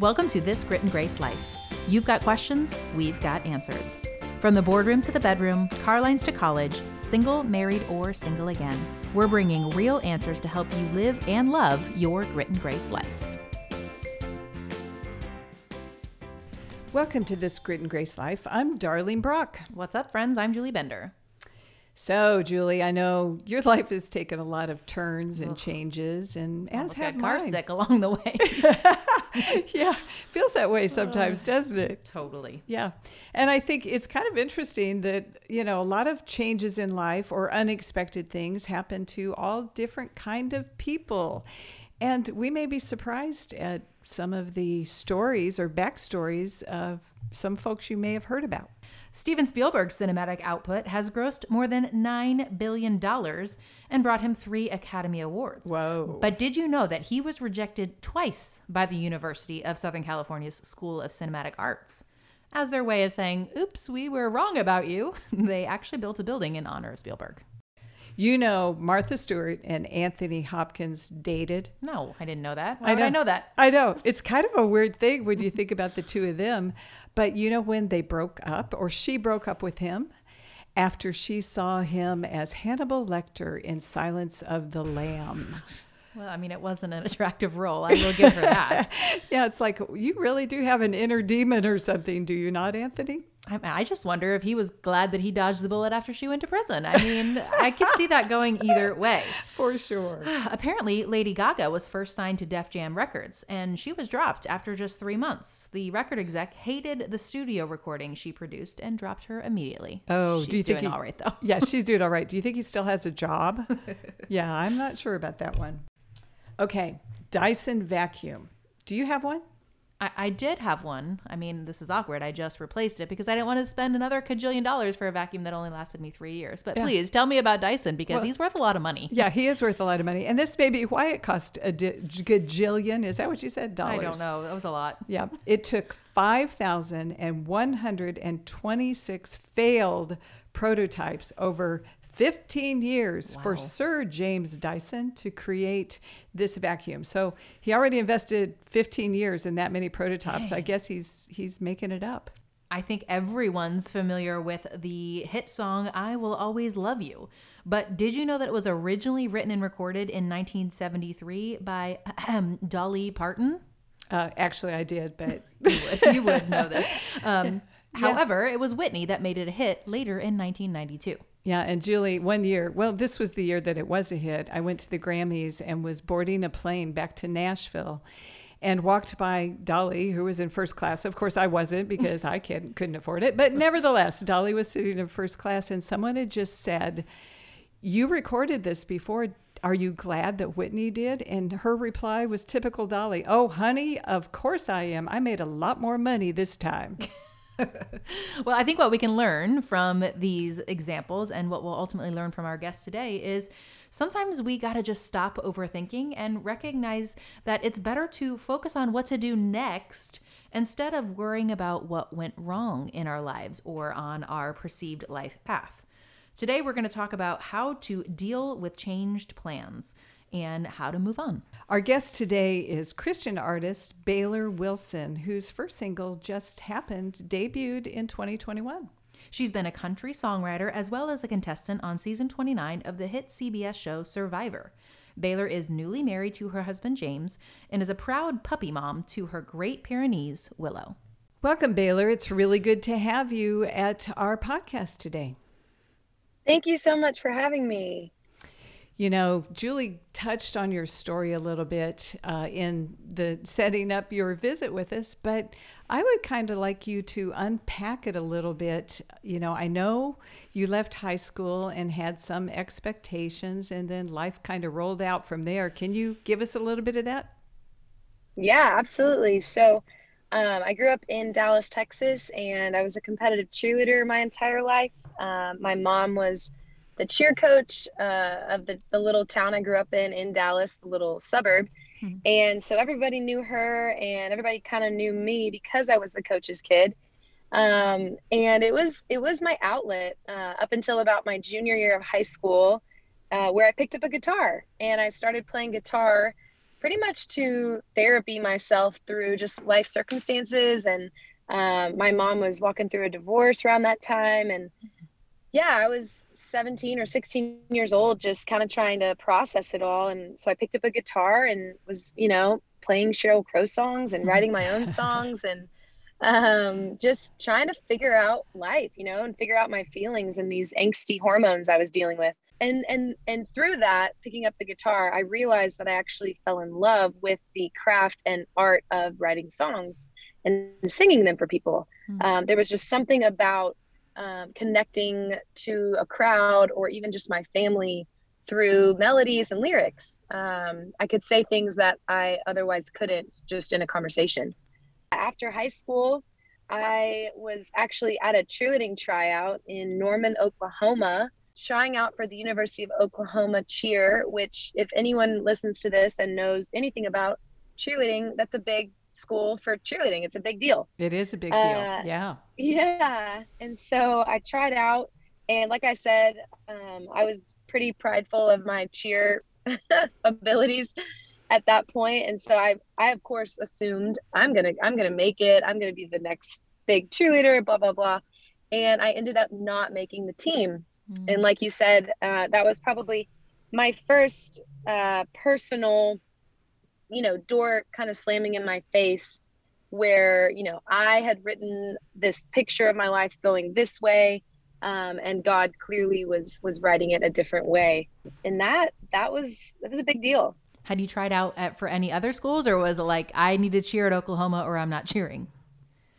Welcome to This Grit and Grace Life. You've got questions, we've got answers. From the boardroom to the bedroom, car lines to college, single, married, or single again, we're bringing real answers to help you live and love your grit and grace life. Welcome to this Grit and Grace Life. I'm Darlene Brock. What's up, friends? I'm Julie Bender. So, Julie, I know your life has taken a lot of turns and changes, and as got car mine. sick along the way. yeah, feels that way sometimes, doesn't it? totally. Yeah. And I think it's kind of interesting that, you know, a lot of changes in life or unexpected things happen to all different kind of people. And we may be surprised at some of the stories or backstories of some folks you may have heard about. Steven Spielberg's cinematic output has grossed more than $9 billion and brought him three Academy Awards. Whoa. But did you know that he was rejected twice by the University of Southern California's School of Cinematic Arts? As their way of saying, oops, we were wrong about you, they actually built a building in honor of Spielberg. You know, Martha Stewart and Anthony Hopkins dated. No, I didn't know that. Why would I know that? I know. It's kind of a weird thing when you think about the two of them. But you know when they broke up, or she broke up with him after she saw him as Hannibal Lecter in Silence of the Lamb. Well, I mean, it wasn't an attractive role. I will give her that. yeah, it's like you really do have an inner demon or something, do you not, Anthony? I, I just wonder if he was glad that he dodged the bullet after she went to prison. I mean, I could see that going either way. For sure. Apparently, Lady Gaga was first signed to Def Jam Records, and she was dropped after just three months. The record exec hated the studio recording she produced and dropped her immediately. Oh, She's do you think doing he- all right though? yeah, she's doing all right. Do you think he still has a job? yeah, I'm not sure about that one. Okay, Dyson vacuum. Do you have one? I, I did have one. I mean, this is awkward. I just replaced it because I didn't want to spend another cajillion dollars for a vacuum that only lasted me three years. But Yeah. please tell me about Dyson because Well- he's worth a lot of money. Yeah, he is worth a lot of money. And this may be why it cost a di- gajillion. Is that what you said? Dollars? I don't know. That was a lot. Yeah, it took 5,126 failed prototypes over 15 years for Sir James Dyson to create this vacuum. So he already invested 15 years in that many prototypes. I guess he's he's making it up. I think everyone's familiar with the hit song I Will Always Love You. But did you know that it was originally written and recorded in 1973 by Dolly Parton? Uh, actually, I did, but You would, you would know this. Um, However, it was Whitney that made it a hit later in 1992. Yeah, and Julie, one year, well, this was the year that it was a hit. I went to the Grammys and was boarding a plane back to Nashville and walked by Dolly, who was in first class. Of course, I wasn't because I couldn't, couldn't afford it. But nevertheless, Dolly was sitting in first class, and someone had just said, You recorded this before. Are you glad that Whitney did? And her reply was typical Dolly Oh, honey, of course I am. I made a lot more money this time. Well, I think what we can learn from these examples and what we'll ultimately learn from our guest today is sometimes we got to just stop overthinking and recognize that it's better to focus on what to do next instead of worrying about what went wrong in our lives or on our perceived life path. Today, we're going to talk about how to deal with changed plans and how to move on. Our guest today is Christian artist Baylor Wilson, whose first single just happened, debuted in 2021. She's been a country songwriter as well as a contestant on season 29 of the hit CBS show Survivor. Baylor is newly married to her husband James and is a proud puppy mom to her Great Pyrenees, Willow. Welcome, Baylor. It's really good to have you at our podcast today. Thank you so much for having me. You know, Julie touched on your story a little bit uh, in the setting up your visit with us, but I would kind of like you to unpack it a little bit. You know, I know you left high school and had some expectations, and then life kind of rolled out from there. Can you give us a little bit of that? Yeah, absolutely. So, um, I grew up in Dallas, Texas, and I was a competitive cheerleader my entire life. Um, my mom was the cheer coach uh, of the, the little town I grew up in, in Dallas, the little suburb. Hmm. And so everybody knew her, and everybody kind of knew me because I was the coach's kid. Um, and it was it was my outlet uh, up until about my junior year of high school. uh, where I picked up a guitar and I started playing guitar pretty much to therapy myself through just life circumstances. And um, my mom was walking through a divorce around that time. And yeah, I was 17 or 16 years old, just kind of trying to process it all. And so I picked up a guitar and was, you know, playing Sheryl Crow songs and writing my own songs and um, just trying to figure out life, you know, and figure out my feelings and these angsty hormones I was dealing with. And and and through that, picking up the guitar, I realized that I actually fell in love with the craft and art of writing songs and singing them for people. Mm-hmm. Um, there was just something about um, connecting to a crowd or even just my family through melodies and lyrics. Um, I could say things that I otherwise couldn't just in a conversation. After high school, I was actually at a cheerleading tryout in Norman, Oklahoma, trying out for the University of Oklahoma cheer, which, if anyone listens to this and knows anything about cheerleading, that's a big school for cheerleading. It's a big deal. It is a big deal. Uh, yeah. Yeah. And so I tried out. And like I said, um, I was pretty prideful of my cheer abilities at that point. And so I, I of course assumed I'm going to, I'm going to make it. I'm going to be the next big cheerleader, blah, blah, blah. And I ended up not making the team. Mm. And like you said, uh, that was probably my first uh, personal you know, door kind of slamming in my face where, you know, I had written this picture of my life going this way. Um, and God clearly was was writing it a different way, and that that was that was a big deal. Had you tried out at, for any other schools, or was it like I need to cheer at Oklahoma, or I'm not cheering?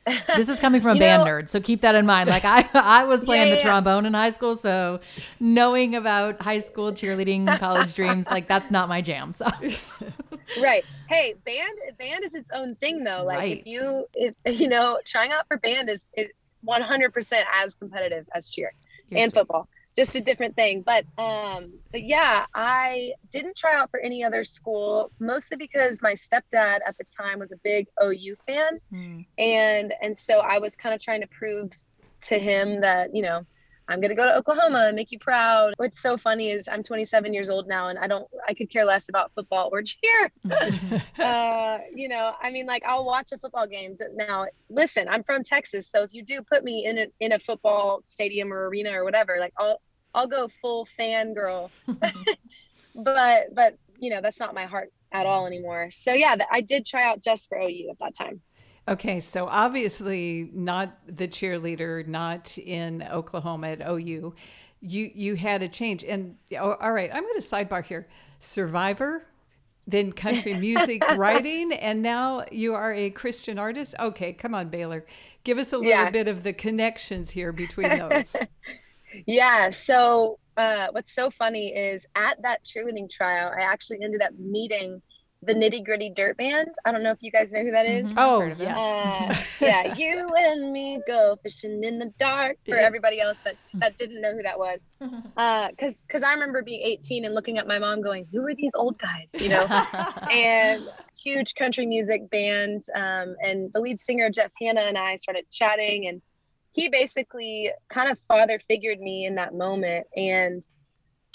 this is coming from a band know, nerd, so keep that in mind. Like I, I was playing yeah, yeah, the trombone in high school, so knowing about high school cheerleading, college dreams, like that's not my jam. So right. Hey, band band is its own thing though. Like right. if you if you know, trying out for band is is 100% as competitive as cheer You're and sweet. football. Just a different thing. But um but yeah, I didn't try out for any other school mostly because my stepdad at the time was a big OU fan. Mm. And and so I was kind of trying to prove to him that, you know, I'm gonna go to Oklahoma and make you proud. What's so funny is I'm 27 years old now, and I don't, I could care less about football or cheer. uh, you know, I mean, like I'll watch a football game now. Listen, I'm from Texas, so if you do put me in a in a football stadium or arena or whatever, like I'll I'll go full fangirl. but but you know, that's not my heart at all anymore. So yeah, I did try out just for OU at that time. Okay, so obviously not the cheerleader, not in Oklahoma at OU. You you had a change, and oh, all right, I'm going to sidebar here. Survivor, then country music writing, and now you are a Christian artist. Okay, come on, Baylor, give us a little yeah. bit of the connections here between those. yeah. So uh, what's so funny is at that cheerleading trial, I actually ended up meeting the Nitty Gritty Dirt Band. I don't know if you guys know who that is. Mm-hmm. Oh, yes. Uh, yeah, you and me go fishing in the dark. For everybody else that that didn't know who that was, because uh, because I remember being 18 and looking at my mom, going, "Who are these old guys?" You know, and huge country music band. Um, and the lead singer Jeff Hanna and I started chatting, and he basically kind of father figured me in that moment, and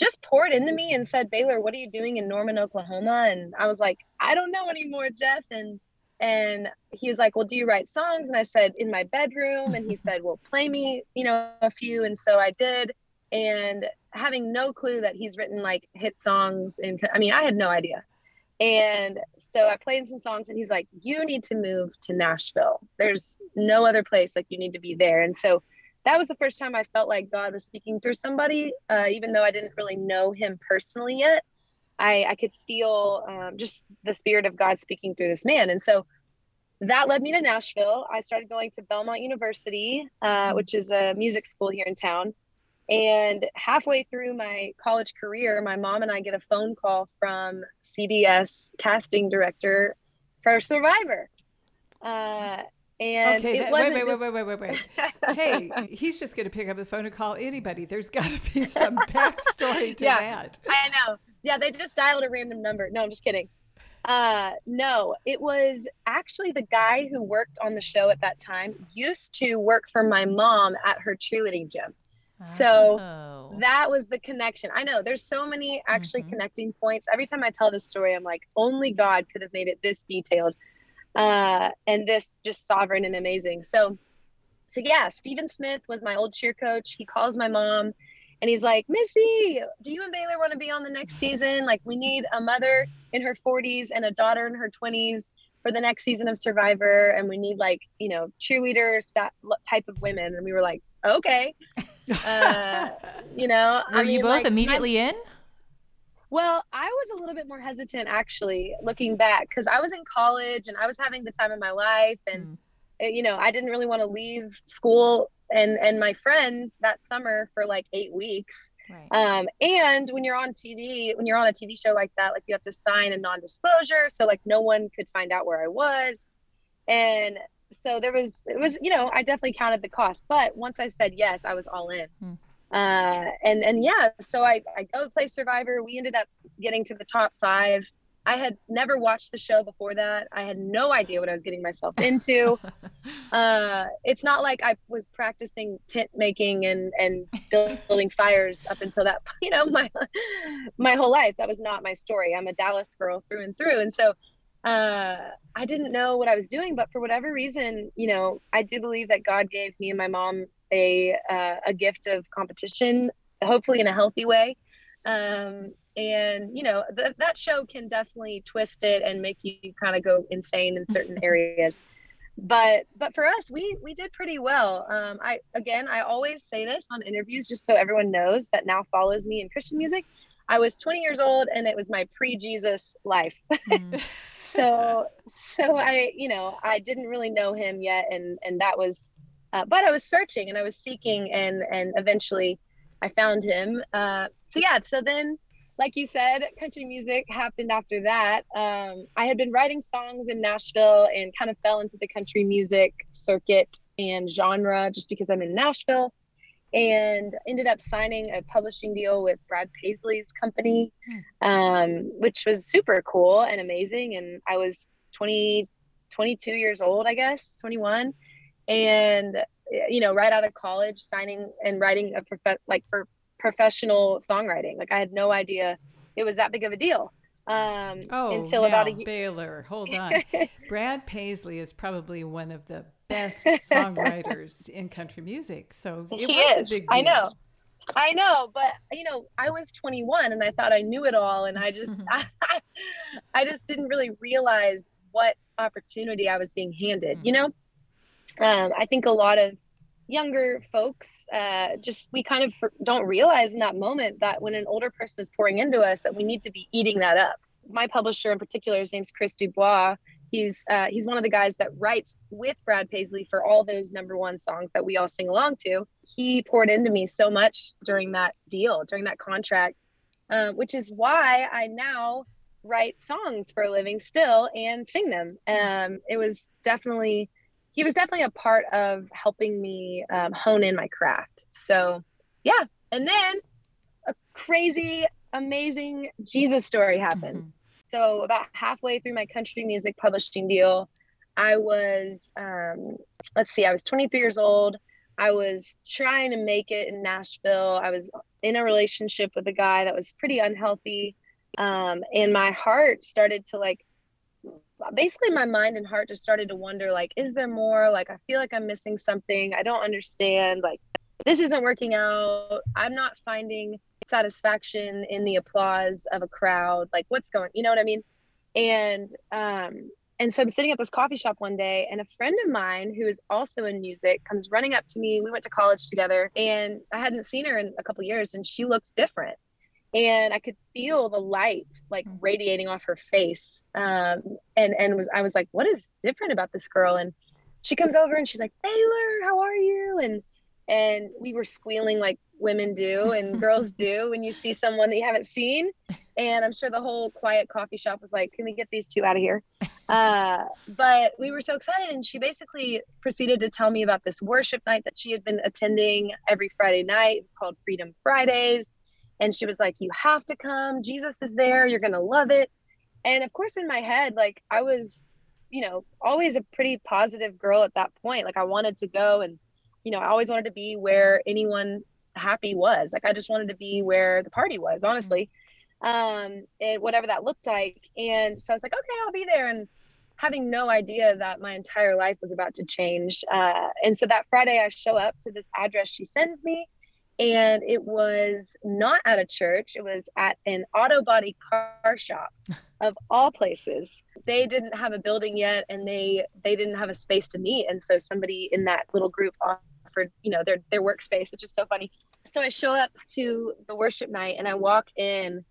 just poured into me and said, Baylor, what are you doing in Norman, Oklahoma? And I was like, I don't know anymore, Jeff. And and he was like, Well, do you write songs? And I said, In my bedroom. And he said, Well, play me, you know, a few. And so I did. And having no clue that he's written like hit songs. And I mean, I had no idea. And so I played some songs and he's like, You need to move to Nashville. There's no other place like you need to be there. And so that was the first time I felt like God was speaking through somebody, uh, even though I didn't really know him personally yet. I, I could feel um, just the spirit of God speaking through this man. And so that led me to Nashville. I started going to Belmont University, uh, mm-hmm. which is a music school here in town. And halfway through my college career, my mom and I get a phone call from CBS casting director for Survivor. Uh, and okay, that, wait, wait, just... wait, wait, wait, wait, wait. hey, he's just going to pick up the phone and call anybody. There's got to be some backstory to yeah, that. I know. Yeah, they just dialed a random number. No, I'm just kidding. Uh, no, it was actually the guy who worked on the show at that time used to work for my mom at her cheerleading gym. So Oh. that was the connection. I know there's so many actually Mhm. connecting points. Every time I tell this story, I'm like, only God could have made it this detailed, uh, and this just sovereign and amazing. So, so yeah, Stephen Smith was my old cheer coach. He calls my mom, and he's like, Missy, do you and Baylor want to be on the next season? Like, we need a mother in her 40s and a daughter in her 20s for the next season of Survivor, and we need like you know cheerleader sta- type of women. And we were like, okay. Uh, you know Were I you both like, immediately in? Well i was a little bit more hesitant actually looking back because i was in college and i was having the time of my life and Mm. uh, you know i didn't really want to leave school and and my friends that summer for like eight weeks Right. um, and when you're on tv when you're on a tv show like that like you have to sign a non-disclosure so like no one could find out where i was and so there was it was you know i definitely counted the cost but once i said yes i was all in Hmm. Uh, and and yeah so i i go play survivor we ended up getting to the top five i had never watched the show before that i had no idea what i was getting myself into uh, it's not like I was practicing tent making and and building fires up until that you know my my whole life. That was not my story. I'm a Dallas girl through and through, and so uh, I didn't know what I was doing. But for whatever reason, you know, I do believe that God gave me and my mom a uh, a gift of competition, hopefully in a healthy way. Um, and you know th- that show can definitely twist it and make you kind of go insane in certain areas but but for us we we did pretty well um i again i always say this on interviews just so everyone knows that now follows me in christian music i was 20 years old and it was my pre-jesus life Mm. so so i you know i didn't really know him yet and and that was uh, but i was searching and i was seeking and and eventually i found him uh so yeah so then like you said country music happened after that um i had been writing songs in nashville and kind of fell into the country music circuit and genre just because i'm in nashville and ended up signing a publishing deal with Brad Paisley's company, um, which was super cool and amazing. And I was 20, 22 years old, I guess, 21. And, you know, right out of college, signing and writing a prof- like for professional songwriting. Like I had no idea it was that big of a deal. Um, Oh, until about a year. Baylor. Hold on. Brad Paisley is probably one of the best songwriters in country music. So it he was is. a big I know. I know, but you know, I was 21 and I thought I knew it all, and I just, I, I just didn't really realize what opportunity I was being handed. You know, um, I think a lot of younger folks uh, just we kind of don't realize in that moment that when an older person is pouring into us, that we need to be eating that up. My publisher in particular, his name's Chris DuBois. He's uh, he's one of the guys that writes with Brad Paisley for all those number one songs that we all sing along to. He poured into me so much during that deal, during that contract, um, which is why I now write songs for a living still and sing them. Um, it was definitely he was definitely a part of helping me um, hone in my craft. So yeah, and then a crazy, amazing Jesus story happened. Mhm. So about halfway through my country music publishing deal, I was um, let's see, I was 23 years old. I was trying to make it in Nashville. I was in a relationship with a guy that was pretty unhealthy. Um, and my heart started to like basically my mind and heart just started to wonder like is there more? Like i feel like i'm missing something. I don't understand like this isn't working out. I'm not finding satisfaction in the applause of a crowd. Like what's going you know what i mean? And um and so i'm sitting at this coffee shop one day and a friend of mine who is also in music comes running up to me. We went to college together and i hadn't seen her in a couple years and she looks different and I could feel the light like Mhm. radiating off her face. Um, and and was I was like, what is different about this girl? And she comes over and she's like, Taylor, how are you? And and we were squealing like women do and girls do when you see someone that you haven't seen. And I'm sure the whole quiet coffee shop was like, can we get these two out of here? Uh, but we were so excited, and she basically proceeded to tell me about this worship night that she had been attending every Friday night. It was called Freedom Fridays and she was like you have to come jesus is there you're gonna love it and of course in my head like i was you know always a pretty positive girl at that point like i wanted to go and you know i always wanted to be where anyone happy was. Like I just wanted to be where the party was, honestly. Um, and whatever that looked like. And so I was like, okay, I'll be there. And having no idea that my entire life was about to change. Uh, and so that Friday, I show up to this address she sends me, and it was not at a church, it was at an auto body car shop of all places. They didn't have a building yet, and they they didn't have a space to meet. And so somebody in that little group offered, you know, their their workspace, which is so funny. So I show up to the worship night, and I walk in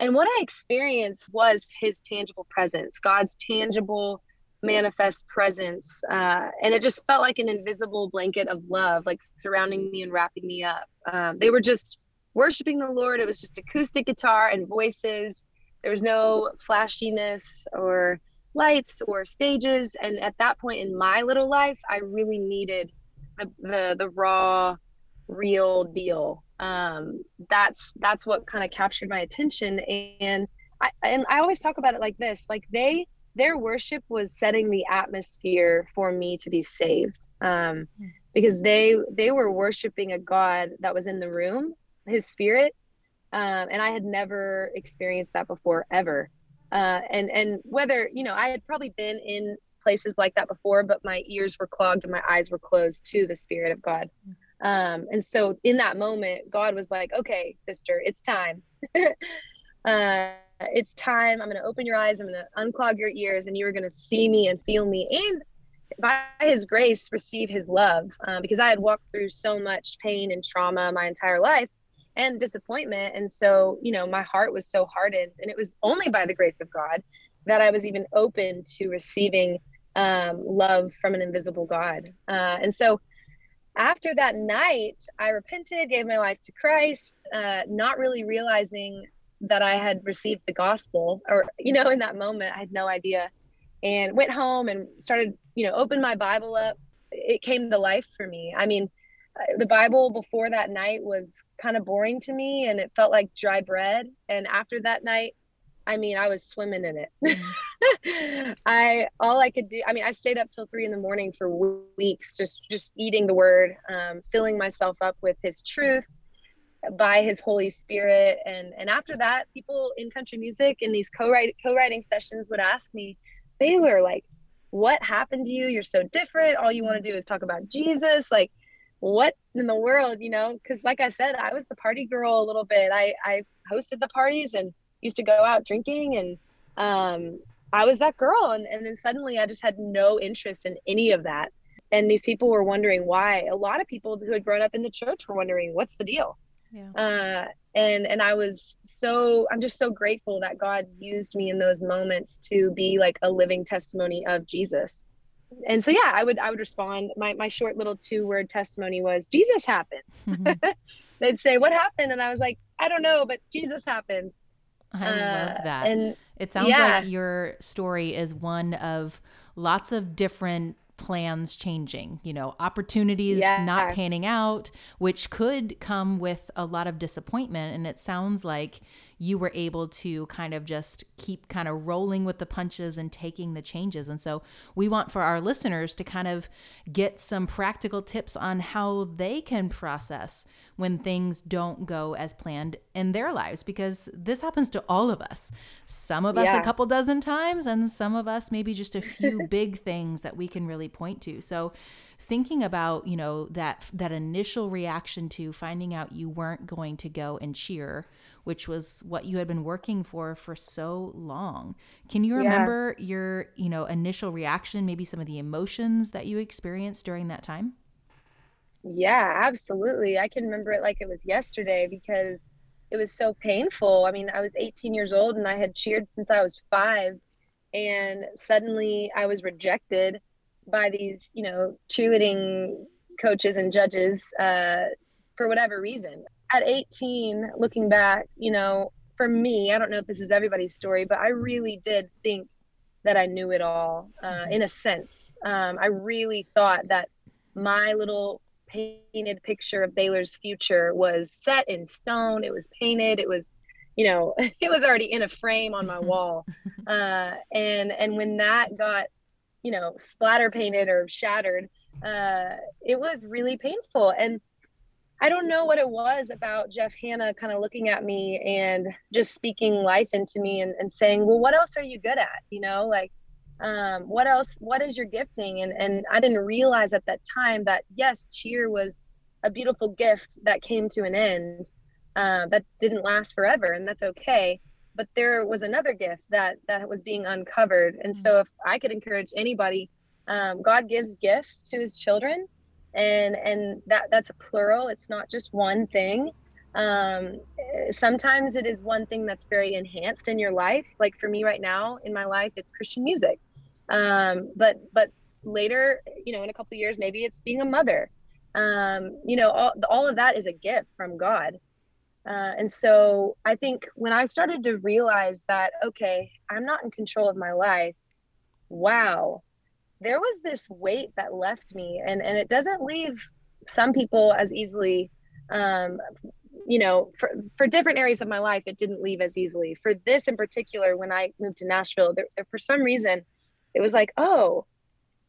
and what I experienced was his tangible presence, God's tangible manifest presence. Uh, and it just felt like an invisible blanket of love, like surrounding me and wrapping me up. Um, they were just worshiping the Lord. It was just acoustic guitar and voices. There was no flashiness or lights or stages. And at that point in my little life, I really needed the, the, the raw, real deal um, that's that's what kind of captured my attention and I, and I always talk about it like this like they their worship was setting the atmosphere for me to be saved um, because they they were worshiping a god that was in the room his spirit um, and i had never experienced that before ever uh, and and whether you know i had probably been in places like that before but my ears were clogged and my eyes were closed to the spirit of god um, and so in that moment, God was like, okay, sister, it's time. uh, it's time. I'm going to open your eyes. I'm going to unclog your ears, and you are going to see me and feel me. And by his grace, receive his love. Uh, because I had walked through so much pain and trauma my entire life and disappointment. And so, you know, my heart was so hardened. And it was only by the grace of God that I was even open to receiving um, love from an invisible God. Uh, and so, after that night, I repented, gave my life to Christ, uh, not really realizing that I had received the gospel, or, you know, in that moment, I had no idea. And went home and started, you know, opened my Bible up. It came to life for me. I mean, uh, the Bible before that night was kind of boring to me and it felt like dry bread. And after that night, I mean, I was swimming in it. I all I could do. I mean, I stayed up till three in the morning for weeks, just just eating the Word, um, filling myself up with His truth by His Holy Spirit, and and after that, people in country music in these co-write co-writing sessions would ask me, Baylor, like, what happened to you? You're so different. All you want to do is talk about Jesus, like. What in the world, you know? Because, like I said, I was the party girl a little bit. I I hosted the parties and used to go out drinking and um, I was that girl. And, and then suddenly I just had no interest in any of that. And these people were wondering why. A lot of people who had grown up in the church were wondering, what's the deal? Yeah. Uh, and and I was so I'm just so grateful that God used me in those moments to be like a living testimony of Jesus. And so yeah, I would I would respond. My my short little two word testimony was Jesus happened. Mm-hmm. They'd say, What happened? And I was like, I don't know, but Jesus happened. I uh, love that. And it sounds yeah. like your story is one of lots of different plans changing, you know, opportunities yeah. not panning out, which could come with a lot of disappointment. And it sounds like you were able to kind of just keep kind of rolling with the punches and taking the changes. And so we want for our listeners to kind of get some practical tips on how they can process when things don't go as planned in their lives because this happens to all of us. Some of us yeah. a couple dozen times and some of us maybe just a few big things that we can really point to. So thinking about, you know, that that initial reaction to finding out you weren't going to go and cheer which was what you had been working for for so long. Can you remember yeah. your, you know, initial reaction, maybe some of the emotions that you experienced during that time? Yeah, absolutely. I can remember it like it was yesterday because it was so painful. I mean, I was 18 years old and I had cheered since I was 5 and suddenly I was rejected by these, you know, cheerleading coaches and judges uh, for whatever reason at 18, looking back, you know, for me, I don't know if this is everybody's story, but I really did think that I knew it all uh, mm-hmm. in a sense. Um, I really thought that my little painted picture of Baylor's future was set in stone. It was painted. It was, you know, it was already in a frame on my wall. Uh, and and when that got, you know, splatter painted or shattered, uh, it was really painful. And I don't know what it was about Jeff Hanna kind of looking at me and just speaking life into me and, and saying, well, what else are you good at? You know, like, um, what else, what is your gifting? And, and I didn't realize at that time that yes, cheer was a beautiful gift that came to an end uh, that didn't last forever and that's okay. But there was another gift that, that was being uncovered. And so if I could encourage anybody, um, God gives gifts to his children and and that that's a plural it's not just one thing um, sometimes it is one thing that's very enhanced in your life. Like for me right now in my life it's christian music. Um, but but later you know in a couple years maybe it's being a mother. Um, you know all, all of that is a gift from god. Uh, and so i think when i started to realize that okay i'm not in control of my life wow there was this weight that left me. And and it doesn't leave some people as easily um you know for for different areas of my life it didn't leave as easily for this in particular when i moved to nashville there, for some reason it was like oh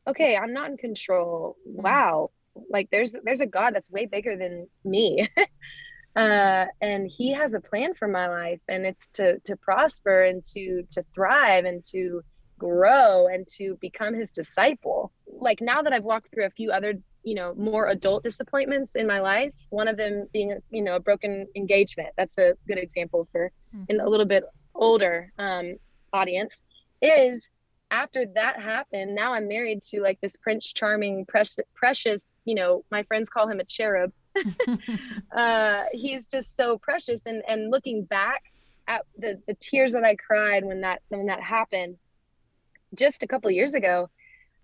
okay i'm not in control mm. wow like there's there's a god that's way bigger than me uh and he has a plan for my life and it's to to prosper and to to thrive and to grow and to become his disciple. Like now that I've walked through a few other, you know, more adult disappointments in my life, one of them being, you know, a broken engagement. That's a good example for in a little bit older um, audience is after that happened, now I'm married to like this Prince Charming, precious, precious, you know, my friends call him a cherub. uh, he's just so precious. And, and looking back at the, the tears that I cried when that, when that happened, just a couple years ago,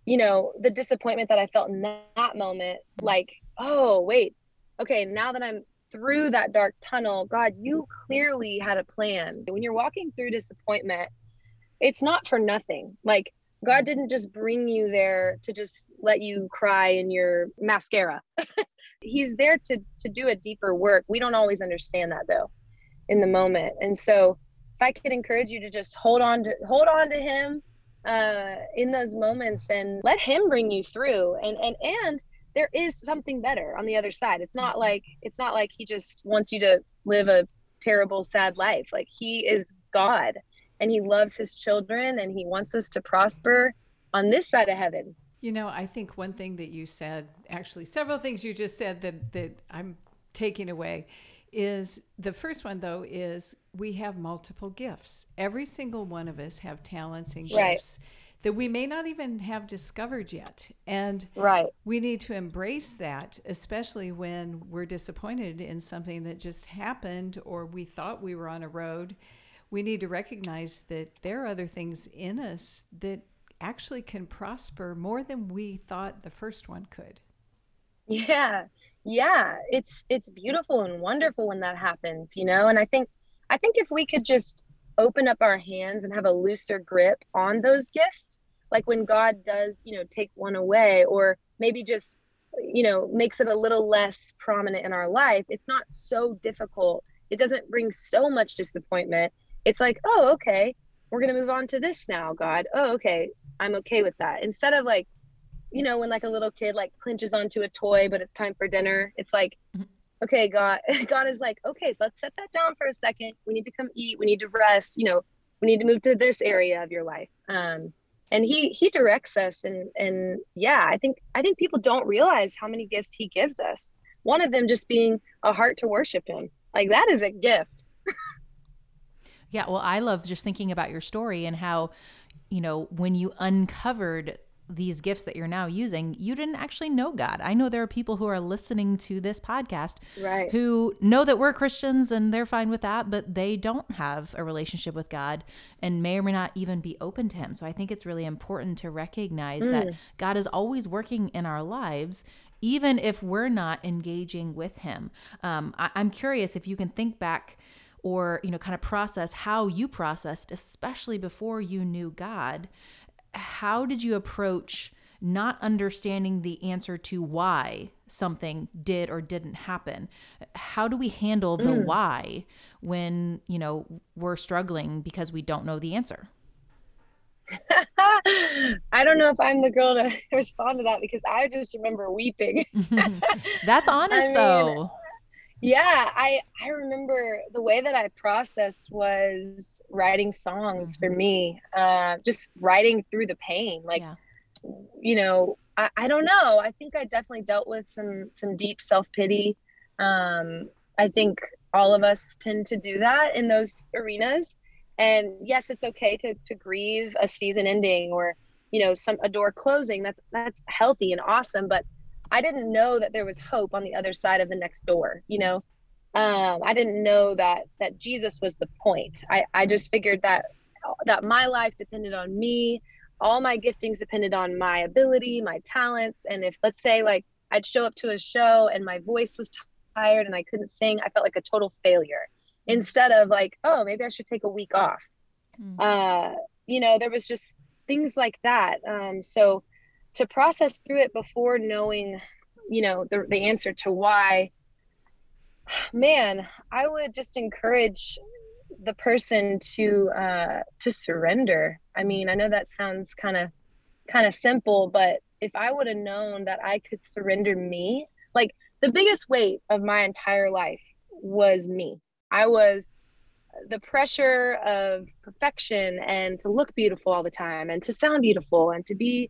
you know, the disappointment that I felt in that moment, like, oh, wait, okay, now that I'm through that dark tunnel, God, you clearly had a plan. When you're walking through disappointment, it's not for nothing. Like, God didn't just bring you there to just let you cry in your mascara. He's there to to do a deeper work. We don't always understand that though in the moment. And so if I could encourage you to just hold on to hold on to him uh, in those moments and let him bring you through. And and and there is something better on the other side. It's not like it's not like he just wants you to live a terrible sad life. Like he is god and he loves his children and he wants us to prosper on this side of heaven. You know i think one thing that you said actually several things you just said that that i'm taking away is the first one though is we have multiple gifts. Every single one of us have talents and right. gifts that we may not even have discovered yet. And right. we need to embrace that, especially when we're disappointed in something that just happened or we thought we were on a road. We need to recognize that there are other things in us that actually can prosper more than we thought the first one could. Yeah yeah it's it's beautiful and wonderful when that happens you know and i think i think if we could just open up our hands and have a looser grip on those gifts like when god does you know take one away or maybe just you know makes it a little less prominent in our life it's not so difficult. It doesn't bring so much disappointment. It's like oh okay we're going to move on to this now god. Oh okay i'm okay with that. Instead of like you know, when like a little kid like clinches onto a toy, but it's time for dinner. It's like, mm-hmm. okay, God, God is like, okay, so let's set that down for a second. We need to come eat. We need to rest. You know, we need to move to this area of your life. Um, and he he directs us, and and yeah, I think I think people don't realize how many gifts he gives us. One of them just being a heart to worship him. Like that is a gift. yeah, well, I love just thinking about your story and how, you know, when you uncovered these gifts that you're now using, you didn't actually know God. I know there are people who are listening to this podcast right. who know that we're Christians and they're fine with that, but they don't have a relationship with God and may or may not even be open to Him. So I think it's really important to recognize mm. that God is always working in our lives. Even if we're not engaging with him, um, I- I'm curious if you can think back or you know kind of process how you processed especially before you knew god how did you approach not understanding the answer to why something did or didn't happen how do we handle the mm. why when you know we're struggling because we don't know the answer I don't know if I'm the girl to respond to that because I just remember weeping. That's honest I mean, though. Yeah, I I remember the way that I processed was writing songs mm-hmm. for me. Uh, just writing through the pain, like yeah. you know, I, I don't know. I think I definitely dealt with some some deep self pity. Um, I think all of us tend to do that in those arenas. And yes, it's okay to to grieve a season ending or you know some a door closing. That's that's healthy and awesome, but I didn't know that there was hope on the other side of the next door. You know, um, I didn't know that that Jesus was the point. I I just figured that that my life depended on me. All my giftings depended on my ability, my talents, and if let's say like I'd show up to a show and my voice was tired and I couldn't sing, I felt like a total failure. Instead of like, oh, maybe I should take a week off. Mm. Uh, you know, there was just things like that. Um, so to process through it before knowing you know the, the answer to why man i would just encourage the person to uh to surrender. I mean i know that sounds kind of kind of simple but if i would have known that i could surrender me like the biggest weight of my entire life was me. I was the pressure of perfection and to look beautiful all the time and to sound beautiful and to be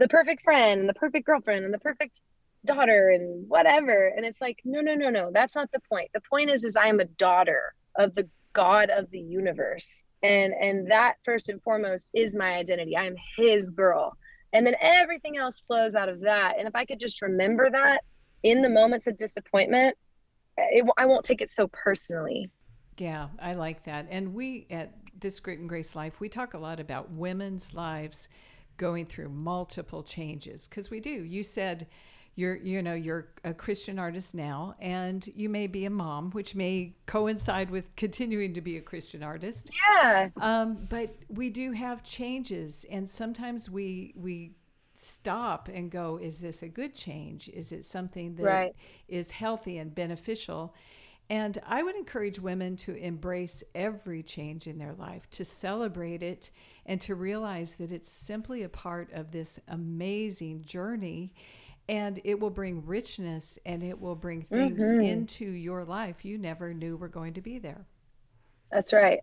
the perfect friend and the perfect girlfriend and the perfect daughter and whatever. And it's like no no no no that's not the point. The point is is i am a daughter of the god of the universe. And and that first and foremost is my identity. I am his girl. And then everything else flows out of that. And if i could just remember that in the moments of disappointment it, i won't take it so personally. Yeah i like that. And we at this grit and grace life we talk a lot about women's lives going through multiple changes because we do. You said you're you know you're a Christian artist now and you may be a mom which may coincide with continuing to be a Christian artist. Yeah. Um, but we do have changes and sometimes we we stop and go is this a good change? Is it something that right. is healthy and beneficial? And I would encourage women to embrace every change in their life, to celebrate it, and to realize that it's simply a part of this amazing journey. And it will bring richness and it will bring things mm-hmm. into your life you never knew were going to be there. That's right.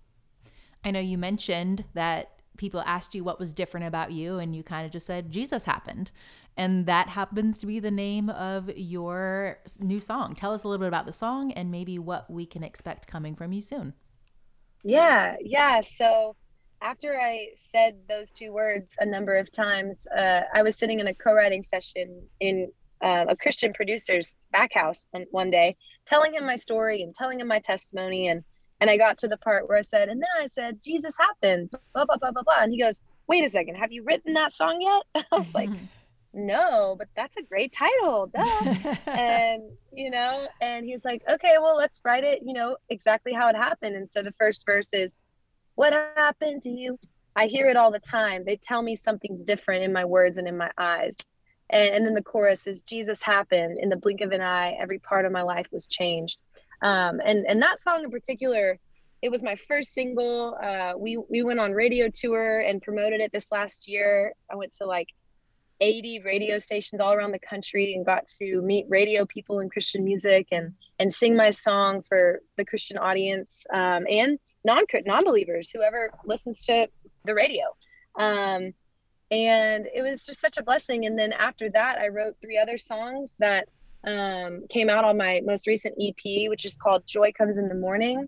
I know you mentioned that people asked you what was different about you, and you kind of just said Jesus happened. And that happens to be the name of your new song. Tell us a little bit about the song and maybe what we can expect coming from you soon. Yeah, yeah. So after I said those two words a number of times, uh, I was sitting in a co writing session in uh, a Christian producer's back house one day, telling him my story and telling him my testimony. And and I got to the part where I said, and then I said, Jesus happened, blah, blah, blah, blah, blah. And he goes, wait a second, have you written that song yet? I was like, no, but that's a great title. Duh. and, you know, and he's like, okay, well, let's write it, you know, exactly how it happened. And so the first verse is, what happened to you? I hear it all the time. They tell me something's different in my words and in my eyes. And, and then the chorus is, Jesus happened in the blink of an eye. Every part of my life was changed. Um, and and that song in particular, it was my first single. Uh, we we went on radio tour and promoted it this last year. I went to like 80 radio stations all around the country and got to meet radio people in Christian music and and sing my song for the Christian audience um, and non non believers, whoever listens to the radio. Um, and it was just such a blessing. And then after that, I wrote three other songs that um, came out on my most recent EP, which is called Joy Comes in the Morning,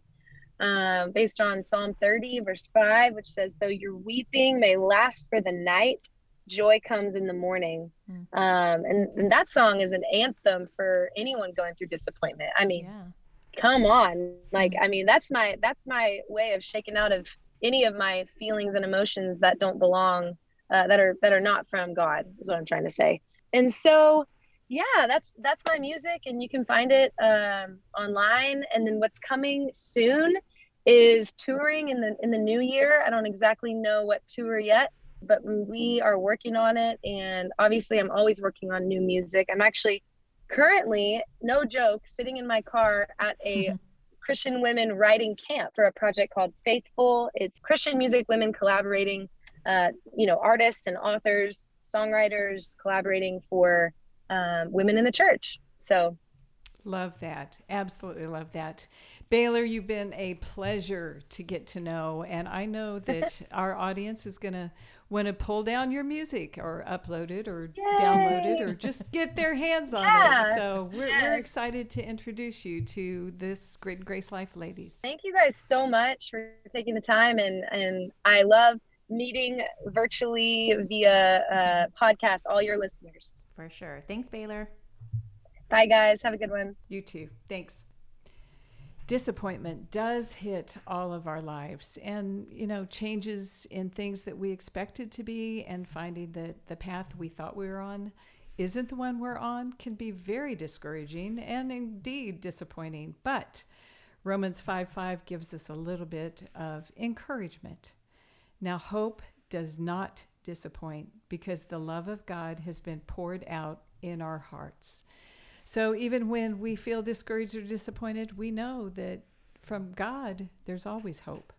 um, based on Psalm 30, verse 5, which says, Though your weeping may last for the night, joy comes in the morning. Mm. Um, and, and, that song is an anthem for anyone going through disappointment. I mean, yeah. come on. Like, mm. I mean, that's my that's my way of shaking out of any of my feelings and emotions that don't belong, uh, that are that are not from God, is what I'm trying to say. And so yeah, that's that's my music, and you can find it um, online. And then what's coming soon is touring in the in the new year. I don't exactly know what tour yet, but we are working on it. And obviously, I'm always working on new music. I'm actually currently, no joke, sitting in my car at a Christian women writing camp for a project called Faithful. It's Christian music women collaborating, uh, you know, artists and authors, songwriters collaborating for um, women in the church. So Love that. Absolutely love that. Baylor, you've been a pleasure to get to know. And I know that our audience is going to want to pull down your music or upload it or Yay! download it or just get their hands on Yeah. it. So we're, we're excited to introduce you to this Grit and Grace Life ladies. Thank you guys so much for taking the time, and and I love meeting virtually via uh, podcast all your listeners. For sure. Thanks, Baylor. Bye, guys. Have a good one. You too. Thanks. Disappointment does hit all of our lives and, you know, changes in things that we expected to be and finding that the path we thought we were on isn't the one we're on can be very discouraging and indeed disappointing. But Romans 5 5 gives us a little bit of encouragement. Now, hope does not disappoint because the love of God has been poured out in our hearts. So even when we feel discouraged or disappointed, we know that from God, there's always hope.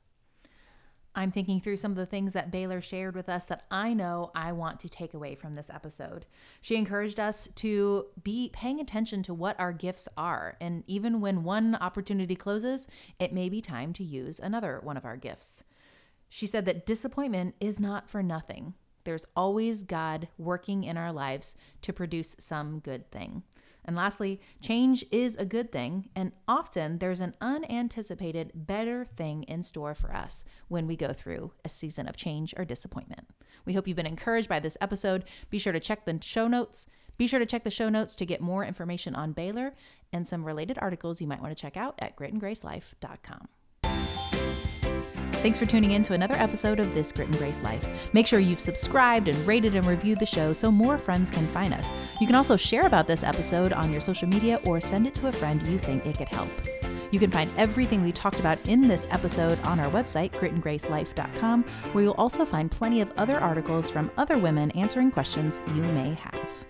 I'm thinking through some of the things that Baylor shared with us that I know I want to take away from this episode. She encouraged us to be paying attention to what our gifts are. And even when one opportunity closes, it may be time to use another one of our gifts. She said that disappointment is not for nothing. There's always God working in our lives to produce some good thing. And lastly, change is a good thing, and often there's an unanticipated better thing in store for us when we go through a season of change or disappointment. We hope you've been encouraged by this episode. Be sure to check the show notes. Be sure to check the show notes to get more information on Baylor and some related articles you might want to check out at gritandgracelife.com. Thanks for tuning in to another episode of This Grit and Grace Life. Make sure you've subscribed and rated and reviewed the show so more friends can find us. You can also share about this episode on your social media or send it to a friend you think it could help. You can find everything we talked about in this episode on our website, gritandgracelife.com, where you'll also find plenty of other articles from other women answering questions you may have.